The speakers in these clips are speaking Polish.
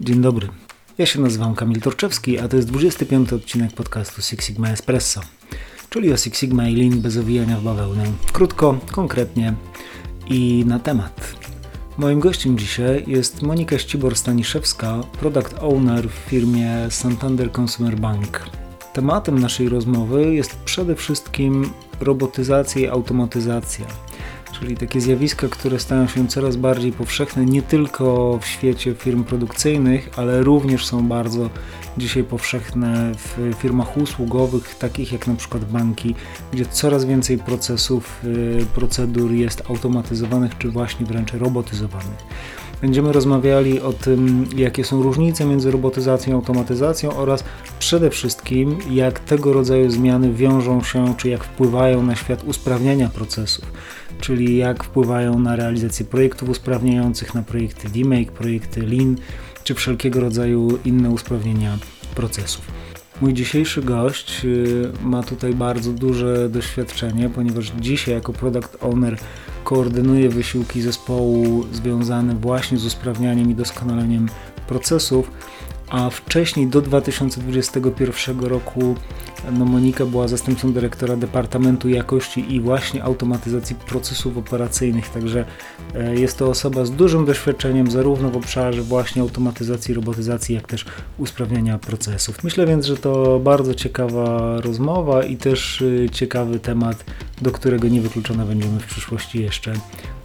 Dzień dobry. Ja się nazywam Kamil Torczewski, a to jest 25 odcinek podcastu Six Sigma Espresso, czyli o Six Sigma i Lean bez owijania w bawełnę. Krótko, konkretnie i na temat. Moim gościem dzisiaj jest Monika Ścibor-Staniszewska, product owner w firmie Santander Consumer Bank. Tematem naszej rozmowy jest przede wszystkim robotyzacja i automatyzacja czyli takie zjawiska, które stają się coraz bardziej powszechne nie tylko w świecie firm produkcyjnych, ale również są bardzo dzisiaj powszechne w firmach usługowych, takich jak na przykład banki, gdzie coraz więcej procesów, y, procedur jest automatyzowanych czy właśnie wręcz robotyzowanych. Będziemy rozmawiali o tym, jakie są różnice między robotyzacją i automatyzacją oraz przede wszystkim, jak tego rodzaju zmiany wiążą się, czy jak wpływają na świat usprawniania procesów, czyli jak wpływają na realizację projektów usprawniających, na projekty DMake, projekty Lean, czy wszelkiego rodzaju inne usprawnienia procesów. Mój dzisiejszy gość y, ma tutaj bardzo duże doświadczenie, ponieważ dzisiaj jako product owner koordynuje wysiłki zespołu związane właśnie z usprawnianiem i doskonaleniem procesów a wcześniej do 2021 roku no Monika była zastępcą dyrektora Departamentu Jakości i właśnie automatyzacji procesów operacyjnych, także e, jest to osoba z dużym doświadczeniem zarówno w obszarze właśnie automatyzacji, robotyzacji, jak też usprawniania procesów. Myślę więc, że to bardzo ciekawa rozmowa i też e, ciekawy temat, do którego niewykluczone będziemy w przyszłości jeszcze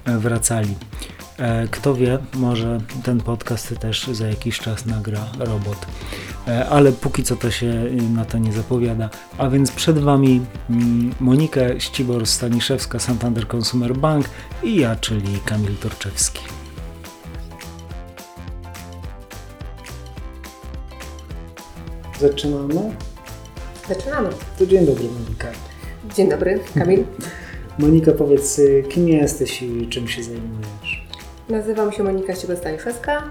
e, wracali. E, kto wie, może ten podcast też za jakiś czas nagra robot. E, ale póki co to się na to nie zapowiada. A więc przed Wami mm, Monika Ścibor-Staniszewska, Santander Consumer Bank i ja, czyli Kamil Torczewski. Zaczynamy? Zaczynamy. To dzień dobry Monika. Dzień dobry, Kamil. Monika, powiedz, kim jesteś i czym się zajmujesz? Nazywam się Monika Ściego-Staniszewska.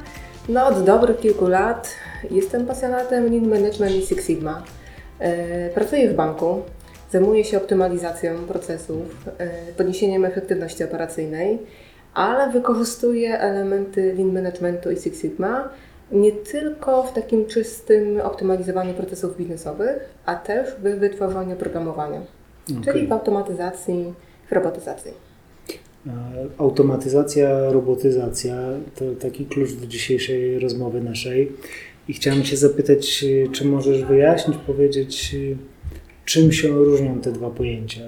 No od dobrych kilku lat jestem pasjonatem Lean Management i Six Sigma. E, pracuję w banku, zajmuję się optymalizacją procesów, e, podniesieniem efektywności operacyjnej, ale wykorzystuję elementy Lean Managementu i Six Sigma nie tylko w takim czystym optymalizowaniu procesów biznesowych, a też w wytwarzaniu programowania, okay. czyli w automatyzacji, w robotyzacji. Automatyzacja, robotyzacja to taki klucz do dzisiejszej rozmowy naszej. I chciałem Cię zapytać, czy możesz wyjaśnić, powiedzieć, czym się różnią te dwa pojęcia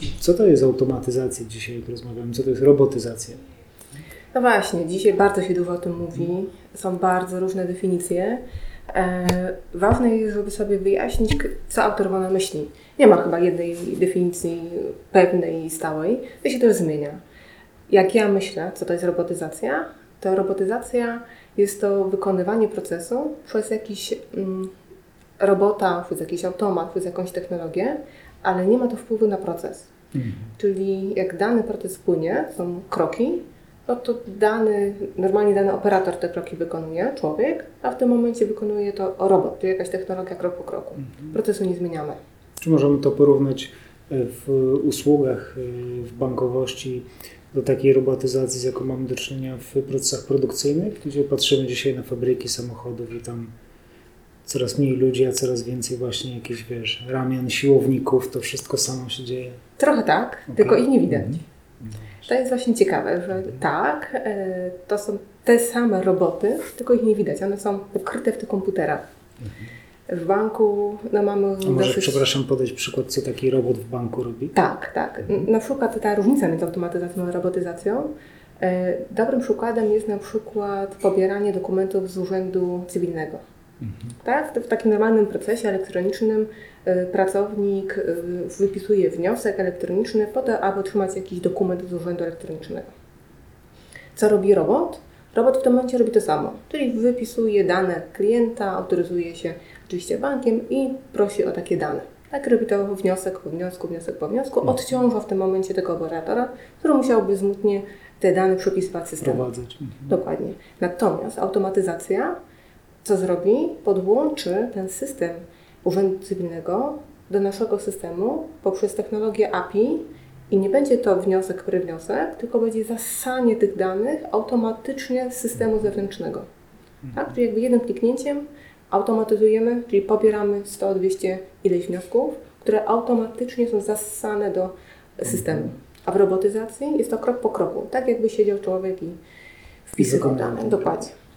i co to jest automatyzacja dzisiaj, jak rozmawiamy, co to jest robotyzacja? No właśnie, dzisiaj bardzo się dużo o tym mówi, są bardzo różne definicje. E, ważne jest, żeby sobie wyjaśnić, co autor ma na myśli. Nie ma chyba jednej definicji pewnej i stałej. To się też zmienia. Jak ja myślę, co to jest robotyzacja, to robotyzacja jest to wykonywanie procesu przez jakiś mm, robota, przez jakiś automat, przez jakąś technologię, ale nie ma to wpływu na proces. Mhm. Czyli jak dany proces płynie, są kroki, no to dany, normalnie dany operator te kroki wykonuje, człowiek, a w tym momencie wykonuje to robot, czyli jakaś technologia krok po kroku. Mhm. Procesu nie zmieniamy. Czy możemy to porównać e, w usługach, e, w bankowości do takiej robotyzacji, z jaką mamy do czynienia w procesach produkcyjnych, gdzie patrzymy dzisiaj na fabryki samochodów i tam coraz mniej ludzi, a coraz więcej właśnie jakichś, wiesz, ramion, siłowników, to wszystko samo się dzieje. Trochę tak, okay. tylko ich nie widać. Mm. To jest właśnie ciekawe, że tak, e, to są te same roboty, tylko ich nie widać. One są ukryte w tych komputerach. Mhm. W banku no mamy... A może, dosyć... przepraszam, podać przykład, co taki robot w banku robi? Tak, tak. Na przykład ta różnica między automatyzacją a robotyzacją. E, dobrym przykładem jest na przykład pobieranie dokumentów z urzędu cywilnego. Mhm. Tak? W takim normalnym procesie elektronicznym e, pracownik e, wypisuje wniosek elektroniczny po to, aby otrzymać jakiś dokument z urzędu elektronicznego. Co robi robot? Robot w tym momencie robi to samo, czyli wypisuje dane klienta, autoryzuje się oczywiście bankiem i prosi o takie dane. Tak robi to wniosek po wniosku, wniosek po wniosku, mhm. odciąża w tym momencie tego operatora, który musiałby smutnie te dane przepisywać systemu. Prowadzić. Mhm. Dokładnie. Natomiast automatyzacja co zrobi? Podłączy ten system Urzędu Cywilnego do naszego systemu poprzez technologię API i nie będzie to wniosek wniosek, tylko będzie zasanie tych danych automatycznie z systemu zewnętrznego. Tak? Czyli jakby jednym kliknięciem automatyzujemy, czyli pobieramy 100, 200 ileś wniosków, które automatycznie są zassane do systemu. A w robotyzacji jest to krok po kroku, tak jakby siedział człowiek i wpisywał dane. Dokładnie.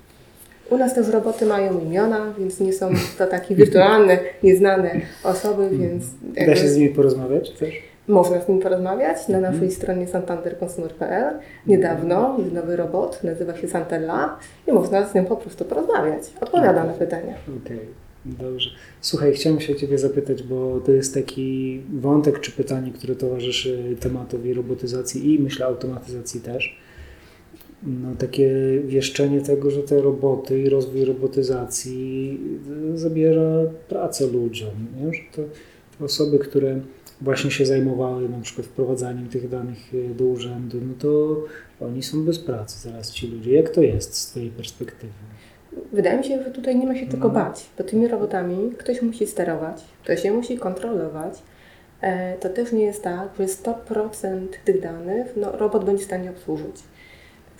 U nas też roboty mają imiona, więc nie są to takie wirtualne, nieznane osoby, więc Da się z nimi porozmawiać też? można z nimi porozmawiać. Na naszej stronie santanderconsumer.pl niedawno jest nowy robot, nazywa się Santella i można z nim po prostu porozmawiać. Odpowiada na pytania. Okej, dobrze. Słuchaj, chciałem się Ciebie zapytać, bo to jest taki wątek czy pytanie, które towarzyszy tematowi robotyzacji i myślę automatyzacji też. No, takie wieszczenie tego, że te roboty i rozwój robotyzacji y, zabiera pracę ludziom. Nie? Że to, te osoby, które właśnie się zajmowały na przykład wprowadzaniem tych danych y, do urzędu, no to oni są bez pracy zaraz ci ludzie. Jak to jest z Twojej perspektywy? Wydaje mi się, że tutaj nie ma się tylko bać, bo tymi robotami ktoś musi sterować, ktoś je musi kontrolować. E, To też nie jest tak, że 100% tych danych no, robot będzie w stanie obsłużyć.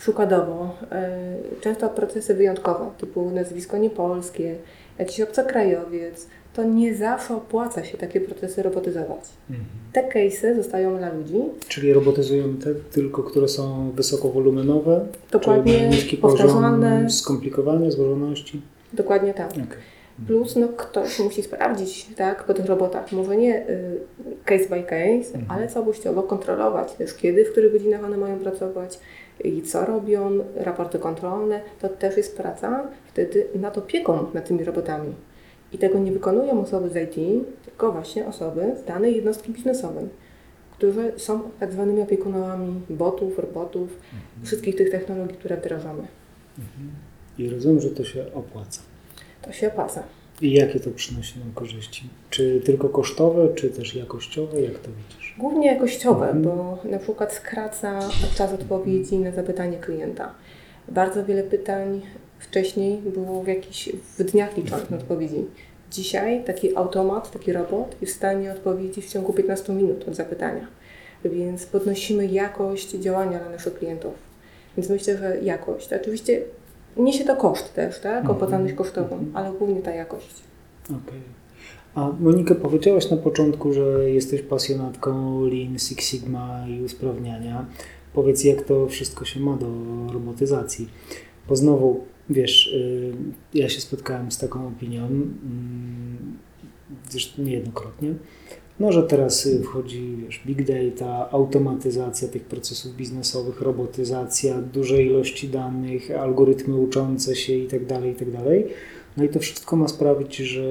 Przykładowo, e, często procesy wyjątkowe, typu nazwisko niepolskie, jakiś obcokrajowiec, to nie zawsze opłaca się takie procesy robotyzować. Te case'y zostają dla ludzi, Czyli robotyzujemy te tylko, które są wysokowolumenowe, Dokładnie, czyli niski powtarzalne. poziom skomplikowania, złożoności. dokładnie tak. Okay. Plus no, ktoś musi sprawdzić tak, po tych robotach, może nie y, case by case, Mhm. ale całościowo kontrolować też, kiedy, w których godzinach one mają pracować i co robią, raporty kontrolne, to też jest praca wtedy nad opieką nad tymi robotami. I tego nie wykonują osoby z IT, tylko właśnie osoby z danej jednostki biznesowej, które są tak zwanymi opiekunami botów, robotów, Mhm. wszystkich tych technologii, które wdrażamy. I rozumiem, że to się opłaca. To się opłaca. I jakie to przynosi nam korzyści? Czy tylko kosztowe, czy też jakościowe? Jak to widzisz? Głównie jakościowe, Mhm. bo na przykład skraca czas odpowiedzi na zapytanie klienta. Bardzo wiele pytań wcześniej było w jakichś w dniach liczonych na odpowiedzi. Dzisiaj taki automat, taki robot jest w stanie odpowiedzieć w ciągu 15 minut od zapytania. Więc podnosimy jakość działania dla naszych klientów. Więc myślę, że jakość. Oczywiście niesie to koszt też, tak? Mhm. Opłacalność kosztową, ale głównie ta jakość. Okej. A Monika, powiedziałaś na początku, że jesteś pasjonatką Lean, Six Sigma i usprawniania. Powiedz, jak to wszystko się ma do robotyzacji. Bo znowu, wiesz, y, ja się spotkałem z taką opinią, mm, zresztą niejednokrotnie, no, że teraz y, wchodzi wiesz, big data, automatyzacja tych procesów biznesowych, robotyzacja, duże ilości danych, algorytmy uczące się itd., itd. No i to wszystko ma sprawić, że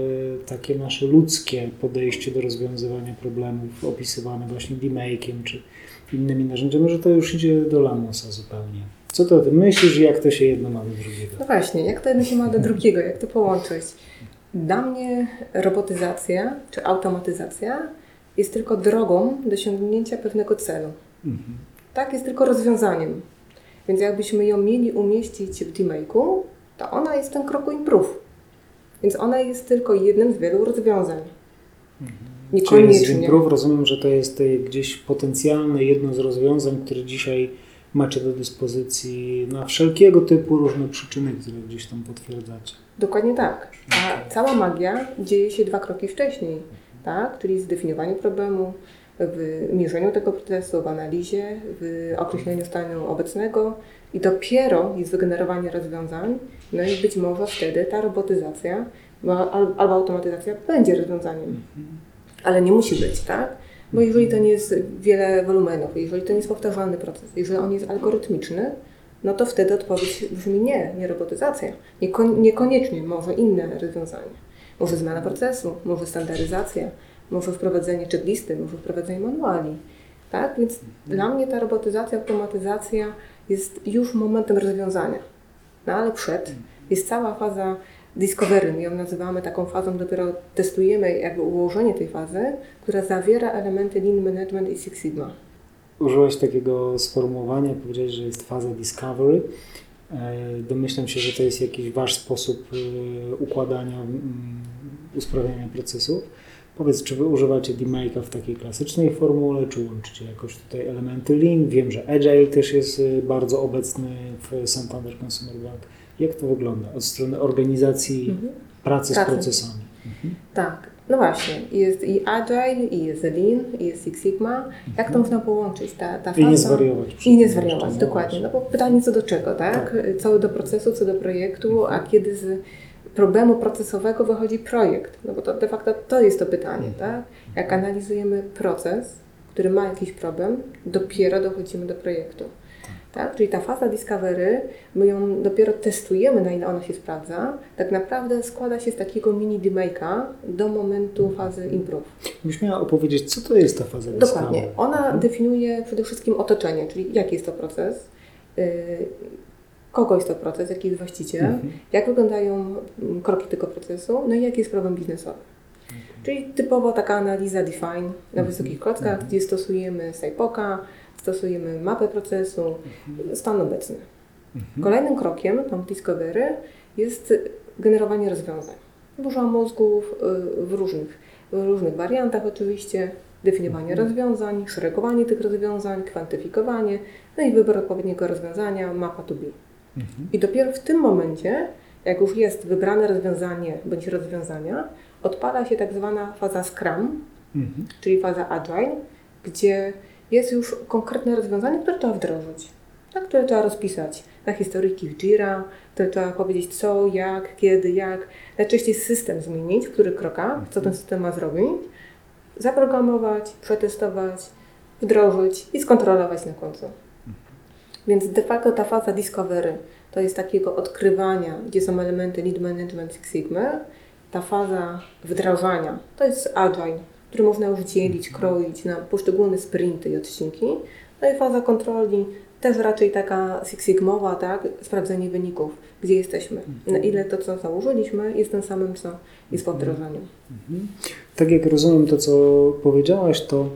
takie nasze ludzkie podejście do rozwiązywania problemów opisywane właśnie D-Make'iem czy innymi narzędziami, że to już idzie do lamusa zupełnie. Co to ty myślisz, jak to się jedno ma do drugiego? No właśnie, jak to jedno się ma do drugiego, jak to połączyć? Dla mnie robotyzacja czy automatyzacja jest tylko drogą do osiągnięcia pewnego celu. Mhm. Tak, jest tylko rozwiązaniem. Więc jakbyśmy ją mieli umieścić w D-Make'u, to ona jest w tym kroku improve. Więc ona jest tylko jednym z wielu rozwiązań. Czyli z Niekoniecznie. Improve rozumiem, że to jest gdzieś potencjalne jedno z rozwiązań, które dzisiaj macie do dyspozycji na wszelkiego typu różne przyczyny, które gdzieś tam potwierdzacie. Dokładnie tak. A cała magia dzieje się dwa kroki wcześniej, tak? czyli w zdefiniowaniu problemu, w mierzeniu tego procesu, w analizie, w określeniu stanu obecnego i dopiero jest wygenerowanie rozwiązań, no i być może wtedy ta robotyzacja bo- al- albo automatyzacja będzie rozwiązaniem. Ale nie musi być, tak? Bo jeżeli to nie jest wiele wolumenów, jeżeli to nie jest powtarzalny proces, jeżeli on jest algorytmiczny, no to wtedy odpowiedź brzmi nie, nie robotyzacja. Nieko- niekoniecznie, może inne rozwiązanie. Może zmiana procesu, może standaryzacja, może wprowadzenie checklisty, może wprowadzenie manuali. Tak? Więc dla mnie ta robotyzacja, automatyzacja jest już momentem rozwiązania. No ale przed jest cała faza discovery, my ją nazywamy taką fazą, dopiero testujemy jakby ułożenie tej fazy, która zawiera elementy Lean Management i Six Sigma. Użyłeś takiego sformułowania, powiedziałeś, że jest faza discovery. E, Domyślam się, że to jest jakiś wasz sposób e, układania, usprawniania procesów. Powiedz, czy Wy używacie DMake'a w takiej klasycznej formule, czy łączycie jakoś tutaj elementy Lean? Wiem, że Agile też jest y, bardzo obecny w Santander Consumer Bank. Jak to wygląda od strony organizacji Mhm. pracy z procesami? Mhm. Tak, no właśnie. Jest i Agile, i jest Lean, i jest Six Sigma. Jak to można połączyć? Ta, ta I nie zwariować. I nie zwariować, dokładnie. No bo pytanie co do czego, tak? Co do procesu, co do projektu, a kiedy z problemu procesowego wychodzi projekt? No bo to de facto to jest to pytanie, tak? Jak analizujemy proces, który ma jakiś problem, dopiero dochodzimy do projektu. Tak? Czyli ta faza discovery, my ją dopiero testujemy, na ile ona się sprawdza. Tak naprawdę składa się z takiego mini demake'a do momentu fazy improve. Byś miała opowiedzieć, co to jest ta faza Dokładnie. discovery? Ona definiuje przede wszystkim otoczenie, czyli jaki jest to proces, yy, kogo jest to proces, jaki jest właściciel, Mhm. jak wyglądają mm, kroki tego procesu, no i jaki jest problem biznesowy. Czyli typowo taka analiza define Mhm. na wysokich klockach, gdzie stosujemy SIPOKA, stosujemy mapę procesu, stan obecny. Mhm. Kolejnym krokiem tam Discovery jest generowanie rozwiązań. Burza mózgów y, w różnych, w różnych wariantach oczywiście, definiowanie Mhm. rozwiązań, szeregowanie tych rozwiązań, kwantyfikowanie, no i wybór odpowiedniego rozwiązania, mapa to be. Mhm. I dopiero w tym momencie, jak już jest wybrane rozwiązanie bądź rozwiązania, odpala się tak zwana faza Scrum, Mhm. czyli faza Agile, gdzie jest już konkretne rozwiązanie, które trzeba wdrożyć, tak, które trzeba rozpisać na historyjki w Jira, które trzeba powiedzieć co, jak, kiedy, jak, najczęściej system zmienić, w których krokach, co ten system ma zrobić, zaprogramować, przetestować, wdrożyć i skontrolować na końcu. Więc de facto ta faza discovery to jest takiego odkrywania, gdzie są elementy lead management Six Sigma. Ta faza wdrażania to jest agile, który można już dzielić, kroić na poszczególne sprinty i odcinki. No i faza kontroli też raczej taka Six Sigmowa, tak? Sprawdzenie wyników, gdzie jesteśmy, na ile to, co założyliśmy, jest tym samym, co jest po wdrożeniu. Mhm. Tak jak rozumiem to, co powiedziałaś, to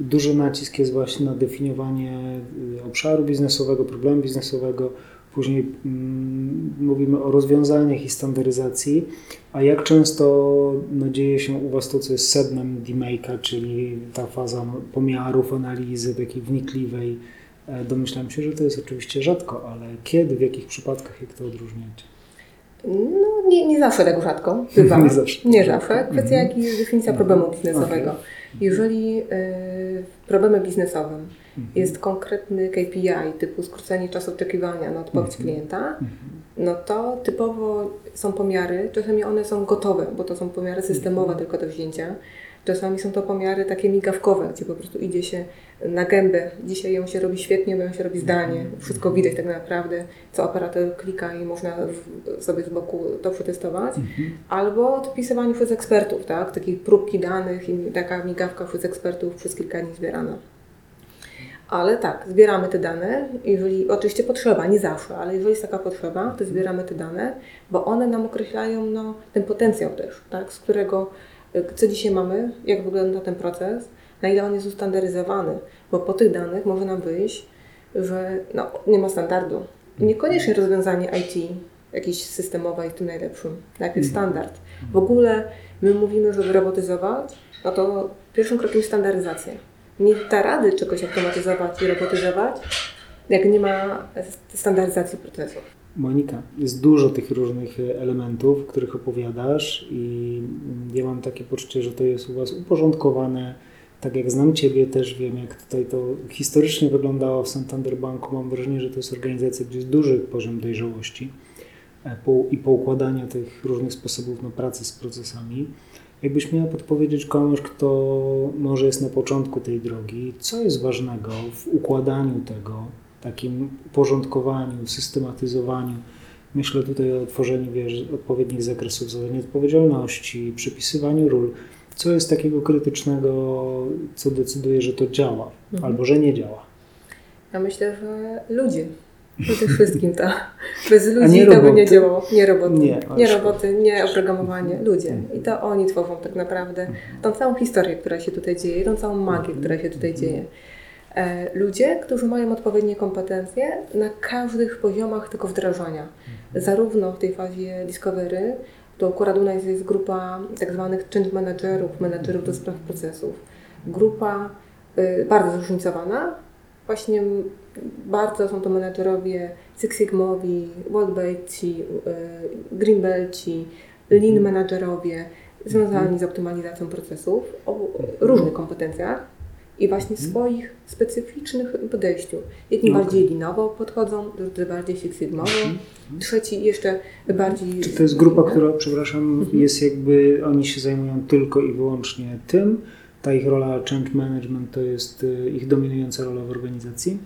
duży nacisk jest właśnie na definiowanie y, obszaru biznesowego, problemu biznesowego. Później mm, mówimy o rozwiązaniach i standaryzacji. A jak często no, dzieje się u Was to, co jest sednem DMake'a, czyli ta faza pomiarów, analizy takiej wnikliwej? E, Domyślam się, że to jest oczywiście rzadko, ale kiedy, w jakich przypadkach, jak to odróżniacie? No, nie, nie zawsze tak rzadko bywa. Nie zawsze. Nie zawsze. Kwestia, Mhm. jaki jest definicja problemu biznesowego. Jeżeli y, w problemie biznesowym Mhm. jest konkretny KPI typu skrócenie czasu oczekiwania na odpowiedź Mhm. klienta, no to typowo są pomiary, czasami one są gotowe, bo to są pomiary systemowe Mhm. tylko do wzięcia. Czasami są to pomiary takie migawkowe, gdzie po prostu idzie się na gębę. Dzisiaj ją się robi świetnie, bo ją się robi zdalnie. Wszystko widać tak naprawdę, co operator klika i można sobie z boku to przetestować. Albo odpisywanie przez ekspertów, tak? Takie próbki danych i taka migawka przez ekspertów przez kilka dni zbierana. Ale tak, zbieramy te dane, jeżeli oczywiście potrzeba, nie zawsze, ale jeżeli jest taka potrzeba, to zbieramy te dane, bo one nam określają no, ten potencjał też, tak, z którego, co dzisiaj mamy, jak wygląda ten proces, na ile on jest ustandaryzowany, bo po tych danych może nam wyjść, że no, nie ma standardu. Niekoniecznie rozwiązanie IT jakieś systemowe jest tym najlepszym, najpierw standard. W ogóle my mówimy, żeby robotyzować, no to pierwszym krokiem jest standaryzacja. Nie da rady czegoś automatyzować i robotyzować, jak nie ma standaryzacji procesów. Monika, jest dużo tych różnych e, elementów, których opowiadasz i mm, ja mam takie poczucie, że to jest u Was uporządkowane. Tak jak znam Ciebie, też wiem, jak tutaj to historycznie wyglądało w Santander Banku. Mam wrażenie, że to jest organizacja, gdzie jest duży poziom dojrzałości e, i poukładania tych różnych sposobów na pracę z procesami. Jakbyś miała podpowiedzieć komuś, kto może jest na początku tej drogi, co jest ważnego w układaniu tego, takim porządkowaniu, systematyzowaniu. Myślę tutaj o tworzeniu wiesz, odpowiednich zakresów zadań odpowiedzialności, przypisywaniu ról. Co jest takiego krytycznego, co decyduje, że to działa Mhm. albo że nie działa? Ja myślę, że ludzie. Przede wszystkim to. Bez ludzi to by nie działało. Nie roboty. Nie, Nie, roboty, nie oprogramowanie. Ludzie. I to oni tworzą tak naprawdę tą całą historię, która się tutaj dzieje, tą całą magię, która się tutaj dzieje. E, Ludzie, którzy mają odpowiednie kompetencje na każdych poziomach tego wdrażania. Zarówno w tej fazie discovery, to u Coraduna jest, grupa tak zwanych change managerów, menadżerów do spraw procesów. Grupa y, bardzo zróżnicowana. Właśnie bardzo są to menadżerowie Six Sigmowi, White Belci, y, Green Belci, Lean menadżerowie związani z optymalizacją procesów o różnych kompetencjach i właśnie swoich specyficznych podejściu. Jedni Okej. bardziej linowo podchodzą, drudzy bardziej Six Sigmowo, trzeci jeszcze bardziej... Czy to jest grupa, która, przepraszam, Mhm. jest jakby, oni się zajmują tylko i wyłącznie tym? Ta ich rola change management to jest y, ich dominująca rola w organizacji?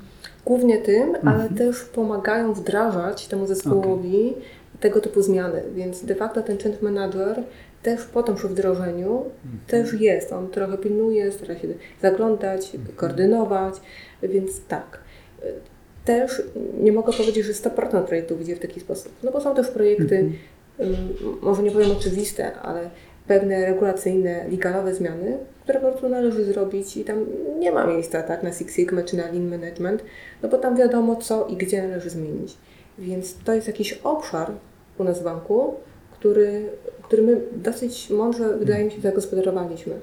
Głównie tym, ale Mhm. też pomagają wdrażać temu zespołowi tego typu zmiany. Więc de facto ten change manager też potem przy wdrożeniu Mhm. też jest. On trochę pilnuje, stara się zaglądać, Mhm. koordynować, więc tak. Też nie mogę powiedzieć, że 100% projektów idzie w taki sposób. No bo są też projekty, Mhm. może nie powiem oczywiste, ale pewne regulacyjne, legalowe zmiany, które po prostu należy zrobić i tam nie ma miejsca tak, na Six Sigma czy na Lean Management, no bo tam wiadomo co i gdzie należy zmienić. Więc to jest jakiś obszar u nas w banku, który, który my dosyć mądrze, wydaje mi się, zagospodarowaliśmy.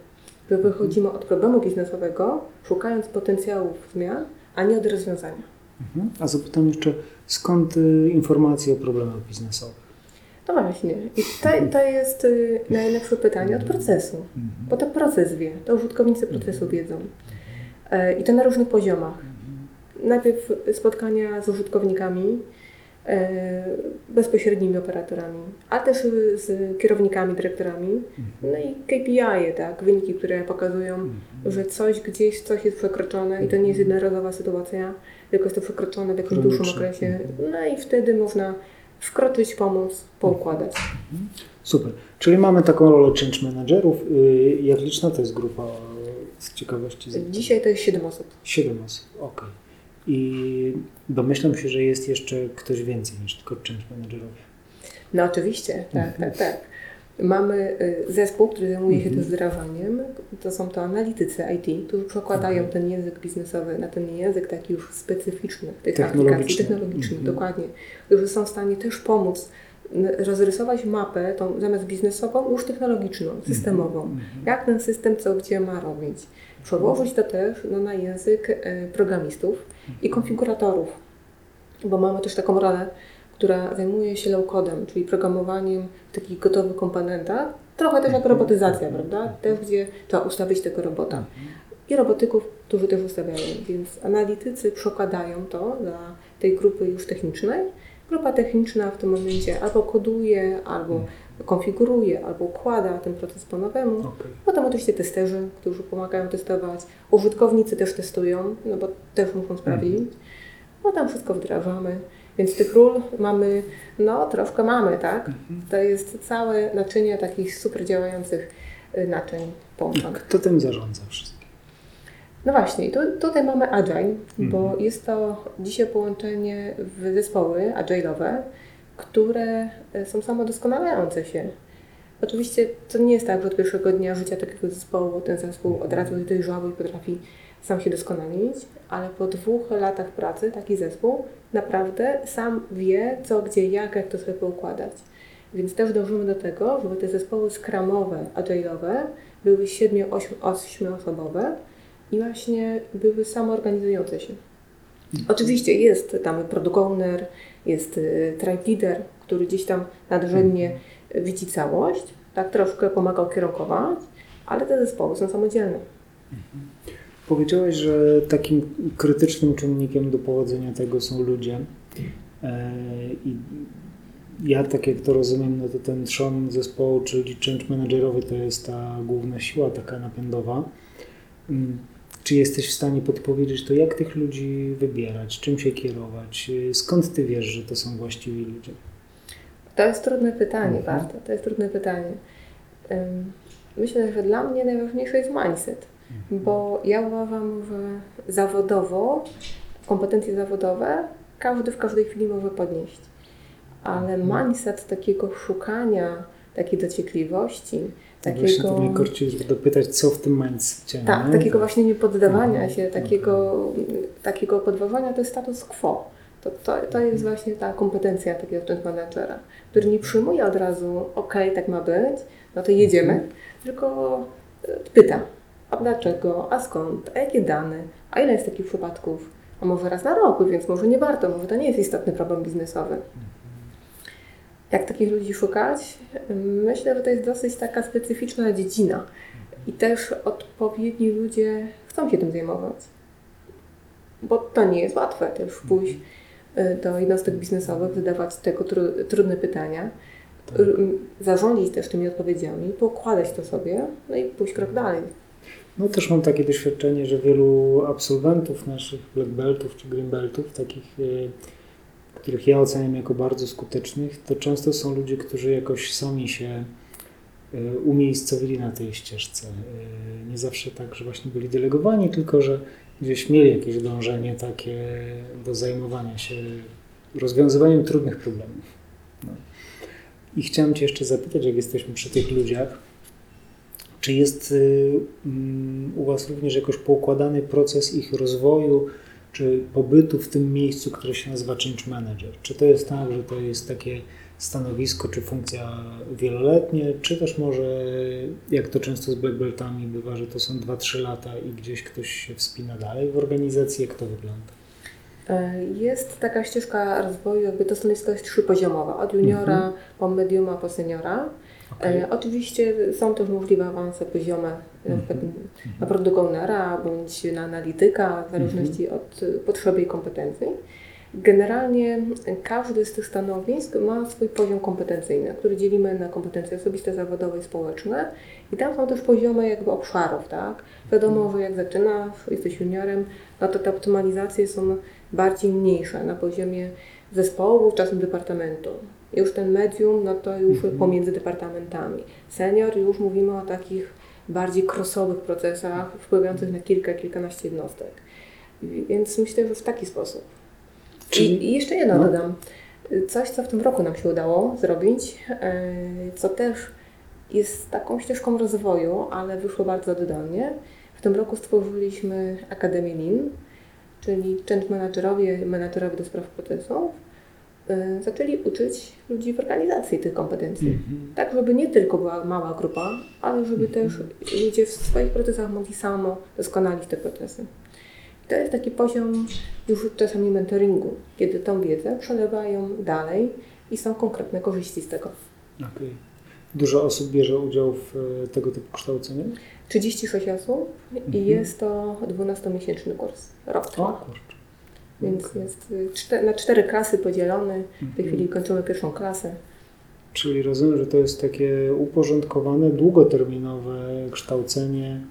Że wychodzimy od problemu biznesowego, szukając potencjałów zmian, a nie od rozwiązania. Mhm. A zapytam jeszcze, skąd y, informacje o problemach biznesowych? No właśnie. I to, to jest y, najlepsze pytanie od procesu. Bo to proces wie, to użytkownicy procesu wiedzą. E, I to na różnych poziomach. Najpierw spotkania z użytkownikami, bezpośrednimi operatorami, ale też z kierownikami, dyrektorami. No i KPI, tak, wyniki, które pokazują, że coś gdzieś, coś jest przekroczone i to nie jest jednorazowa sytuacja, tylko jest to przekroczone w jakimś dłuższym okresie. No i wtedy można wkroczyć, pomóc, poukładać. Super. Czyli mamy taką rolę change managerów. Y, Jak liczna to jest grupa y, z ciekawości? Dzisiaj to jest 7 osób. Siedem osób, okej. I domyślam się, że jest jeszcze ktoś więcej niż tylko change managerowie. No oczywiście, tak, tak, tak. Mamy y, zespół, który zajmuje się Mhm. też wdrażaniem. To są to analitycy IT, którzy przekładają Mhm. ten język biznesowy na ten język taki już specyficzny tych aplikacji technologicznych, Mhm. dokładnie. Którzy są w stanie też pomóc rozrysować mapę, tą zamiast biznesową, już technologiczną, systemową. Mhm. Jak ten system co gdzie ma robić. Przełożyć to też no, na język e, programistów i konfiguratorów, bo mamy też taką rolę, która zajmuje się low-codem, czyli programowaniem w takich gotowych komponentach, trochę też jak robotyzacja, prawda? Też, gdzie trzeba ustawić tego robota. I robotyków, którzy też ustawiają, więc analitycy przekładają to dla tej grupy już technicznej. Grupa techniczna w tym momencie albo koduje, albo konfiguruje, albo układa ten proces po nowemu. Okej. Potem oczywiście testerzy, którzy pomagają testować. Użytkownicy też testują, no bo też muszą sprawdzić. No tam wszystko wdrażamy. Więc tych ról mamy, no troszkę mamy, tak? To jest całe naczynie takich super działających y, naczyń połączonych. Kto tym zarządza wszystkim? No właśnie, tu, tutaj mamy Agile, bo jest to dzisiaj połączenie w zespoły agile'owe, które e, są samodoskonalające się. Oczywiście to nie jest tak, że od pierwszego dnia życia takiego zespołu ten zespół od razu jest dojrzały i potrafi sam się doskonalić, ale po dwóch latach pracy taki zespół naprawdę sam wie, co, gdzie, jak, jak to sobie poukładać. Więc też dążymy do tego, żeby te zespoły skramowe, agile'owe były 7-8 osobowe i właśnie były samoorganizujące się. Oczywiście jest tam product owner, jest y, tribe leader, który gdzieś tam nadrzędnie widzi całość, tak troszkę pomagał kierunkować, ale te zespoły są samodzielne. Powiedziałeś, że takim krytycznym czynnikiem do powodzenia tego są ludzie. E, I ja, tak jak to rozumiem, no to ten trzon zespołu, czyli change managerowy, to jest ta główna siła taka napędowa. Czy jesteś w stanie podpowiedzieć to, jak tych ludzi wybierać, czym się kierować? Skąd ty wiesz, że to są właściwi ludzie? To jest trudne pytanie, Mhm. To jest trudne pytanie. Myślę, że dla mnie najważniejszy jest mindset, bo ja uważam, że zawodowo, kompetencje zawodowe każdy w każdej chwili może podnieść, ale Mhm. mindset takiego szukania, takiej dociekliwości, Tak Właśnie to mnie takiego... korci, żeby dopytać, co w tym mindsetie. Tak, nie? takiego właśnie niepoddawania Mhm. się, takiego, takiego podważania to jest status quo. To, to, to jest właśnie ta kompetencja takiego change managera, który nie przyjmuje od razu, ok, tak ma być, no to jedziemy, tylko e, pyta, a dlaczego, a skąd, a jakie dane, a ile jest takich przypadków, a może raz na rok, więc może nie warto, może to nie jest istotny problem biznesowy. Jak takich ludzi szukać? Myślę, że to jest dosyć taka specyficzna dziedzina i też odpowiedni ludzie chcą się tym zajmować. Bo to nie jest łatwe też pójść y, do jednostek biznesowych, zadawać tego tru- trudne pytania, r- zarządzić też tymi odpowiedziami, pokładać to sobie, no i pójść krok dalej. No też mam takie doświadczenie, że wielu absolwentów naszych black beltów czy green beltów, takich, y, których ja oceniam jako bardzo skutecznych, to często są ludzie, którzy jakoś sami się y, umiejscowili na tej ścieżce. Y, Nie zawsze tak, że właśnie byli delegowani, tylko że gdzieś mieli jakieś dążenie takie do zajmowania się rozwiązywaniem trudnych problemów. No. I chciałem Cię jeszcze zapytać, jak jesteśmy przy tych ludziach, czy jest y, mm, u Was również jakoś poukładany proces ich rozwoju, czy pobytu w tym miejscu, które się nazywa Change Manager? Czy to jest tak, że to jest takie stanowisko, czy funkcja wieloletnie, czy też może, jak to często z Black Beltami bywa, że to są 2-3 lata i gdzieś ktoś się wspina dalej w organizacji, jak to wygląda? E, Jest taka ścieżka rozwoju, jakby to stanowisko jest trzypoziomowe, od juniora po mediuma po seniora. Okej. E, oczywiście są też możliwe awanse poziome na przykład na product ownera bądź na analityka, w zależności od y, potrzeby i kompetencji. Generalnie każdy z tych stanowisk ma swój poziom kompetencyjny, który dzielimy na kompetencje osobiste, zawodowe i społeczne. I tam są też poziomy jakby obszarów, tak? Wiadomo, że jak zaczynasz, jesteś juniorem, no to te optymalizacje są bardziej mniejsze na poziomie zespołu, czasem departamentu. Już ten medium, no to już pomiędzy departamentami. Senior już mówimy o takich bardziej crossowych procesach wpływających na kilka, kilkanaście jednostek. Więc myślę, że w taki sposób. Czyli- I, I jeszcze jedno no. dodam. Coś, co w tym roku nam się udało zrobić, e, co też jest taką ścieżką rozwoju, ale wyszło bardzo oddolnie. W tym roku stworzyliśmy Akademię Lean, czyli change managerowie, menadżerowie do spraw procesów zaczęli uczyć ludzi w organizacji tych kompetencji. Mhm. Tak, żeby nie tylko była mała grupa, ale żeby też ludzie w swoich procesach mogli samo doskonalić te procesy. I to jest taki poziom już czasami mentoringu, kiedy tą wiedzę przelewają dalej i są konkretne korzyści z tego. Okej. Dużo osób bierze udział w e, tego typu kształceniu? 36 osób i jest to 12-miesięczny kurs, rok O kurczę. Więc jest y, na cztery klasy podzielony. W tej chwili kończymy pierwszą klasę. Czyli rozumiem, że to jest takie uporządkowane, długoterminowe kształcenie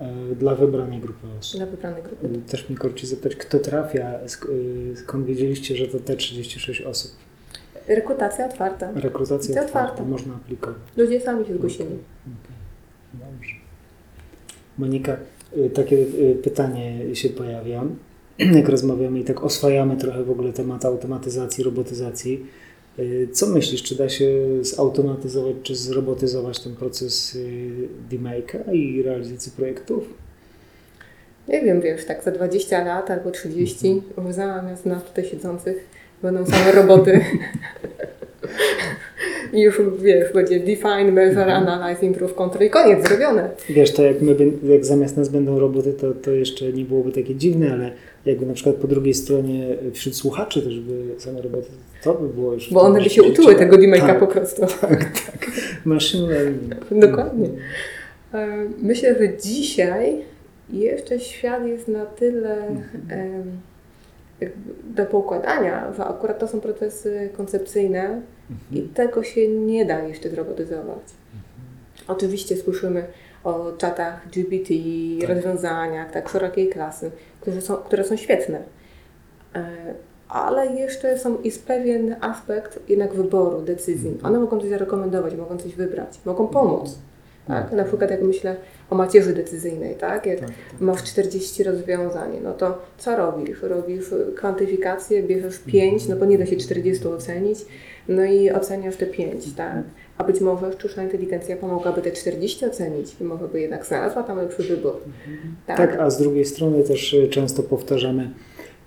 e, dla wybranej grupy osób. Dla wybranej grupy. E, Też mnie korci zapytać, kto trafia, e, skąd wiedzieliście, że to te 36 osób? Rekrutacja otwarta. Rekrutacja otwarta, otwarte. można aplikować. Ludzie sami się zgłosili. Okej, Dobrze. Monika, y, takie y, pytanie się pojawia, jak rozmawiamy i tak oswajamy trochę w ogóle temat automatyzacji, robotyzacji. Y, Co myślisz, czy da się zautomatyzować, czy zrobotyzować ten proces y, demake'a i realizacji projektów? Nie wiem, wiesz, tak za 20 lat albo 30 już zamiast nas tutaj siedzących będą same roboty. I już wiesz, będzie define, measure, analyze, improve, control i koniec, zrobione. Wiesz, to jak, my, jak zamiast nas będą roboty, to, to jeszcze nie byłoby takie dziwne, ale jakby na przykład po drugiej stronie wśród słuchaczy też by same roboty, to by było już... Bo one by się uczyły tego demake'a po prostu. Tak, tak. Learning. Dokładnie. E, Myślę, że dzisiaj jeszcze świat jest na tyle jakby do poukładania, że akurat to są procesy koncepcyjne i tego się nie da jeszcze zrobotyzować. Oczywiście słyszymy o czatach GPT, Tak. rozwiązaniach tak szerokiej klasy, które są, które są świetne. E, Ale jeszcze są, jest pewien aspekt jednak wyboru, decyzji. Mhm. One mogą coś zarekomendować, mogą coś wybrać, mogą pomóc. Tak? Na przykład jak myślę o macierzy decyzyjnej, tak? Jak Tak, tak. masz 40 rozwiązań, no to co robisz? Robisz kwantyfikację, bierzesz 5, no bo nie da się 40 ocenić, no i oceniasz te 5, tak? A być może sztuczna inteligencja pomogłaby te 40 ocenić i może by jednak znalazła tam lepszy wybór. Tak? Tak, a z drugiej strony też y, często powtarzamy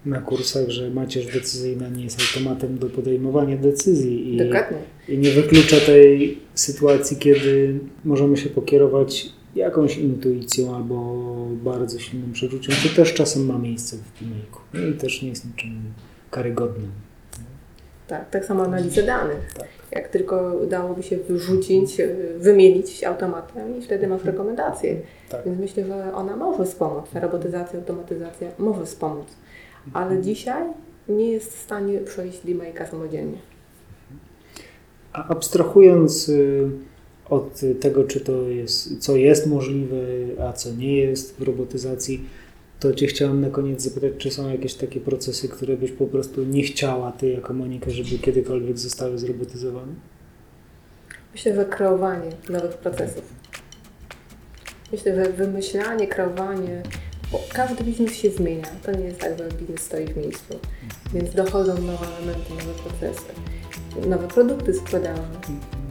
na kursach, że macierz decyzyjna nie jest automatem do podejmowania decyzji i, Dokładnie. i nie wyklucza tej sytuacji, kiedy możemy się pokierować jakąś intuicją albo bardzo silnym przeczuciem, co też czasem ma miejsce w filmiku. No i też nie jest niczym karygodnym. Tak, tak samo analiza danych. Tak. Jak tylko dałoby się wyrzucić, wymienić automatem i wtedy masz rekomendacje. Tak. Więc myślę, że ona może wspomóc. Ta robotyzacja, automatyzacja może wspomóc. Ale dzisiaj nie jest w stanie przejść DMake'a samodzielnie. A abstrahując y, od tego, czy to jest, co jest możliwe, a co nie jest w robotyzacji, to Cię chciałam na koniec zapytać, czy są jakieś takie procesy, które byś po prostu nie chciała Ty jako Monika, żeby kiedykolwiek zostały zrobotyzowane? Myślę, że kreowanie nowych procesów. Myślę, że wymyślanie, kreowanie, bo każdy biznes się zmienia. To nie jest tak, że biznes stoi w miejscu. Więc dochodzą nowe elementy, nowe procesy, nowe produkty sprzedaży.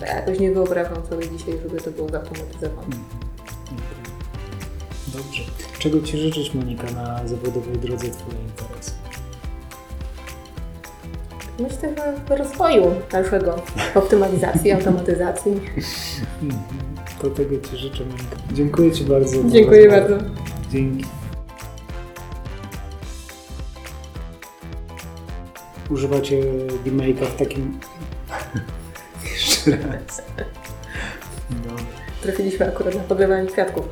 To ja jakoś nie wyobrażam sobie dzisiaj, żeby to było zautomatyzowane. Dobrze. Czego Ci życzyć, Monika, na zawodowej drodze Twojej interesy? Myślę, że rozwoju naszego, optymalizacji, automatyzacji. Mhm. To tego Ci życzę, Monika. Dziękuję Ci bardzo. Dziękuję bardzo. Dzięki. Używacie demake'a w takim... Jeszcze raz. No. Trafiliśmy akurat na podlewanie kwiatków.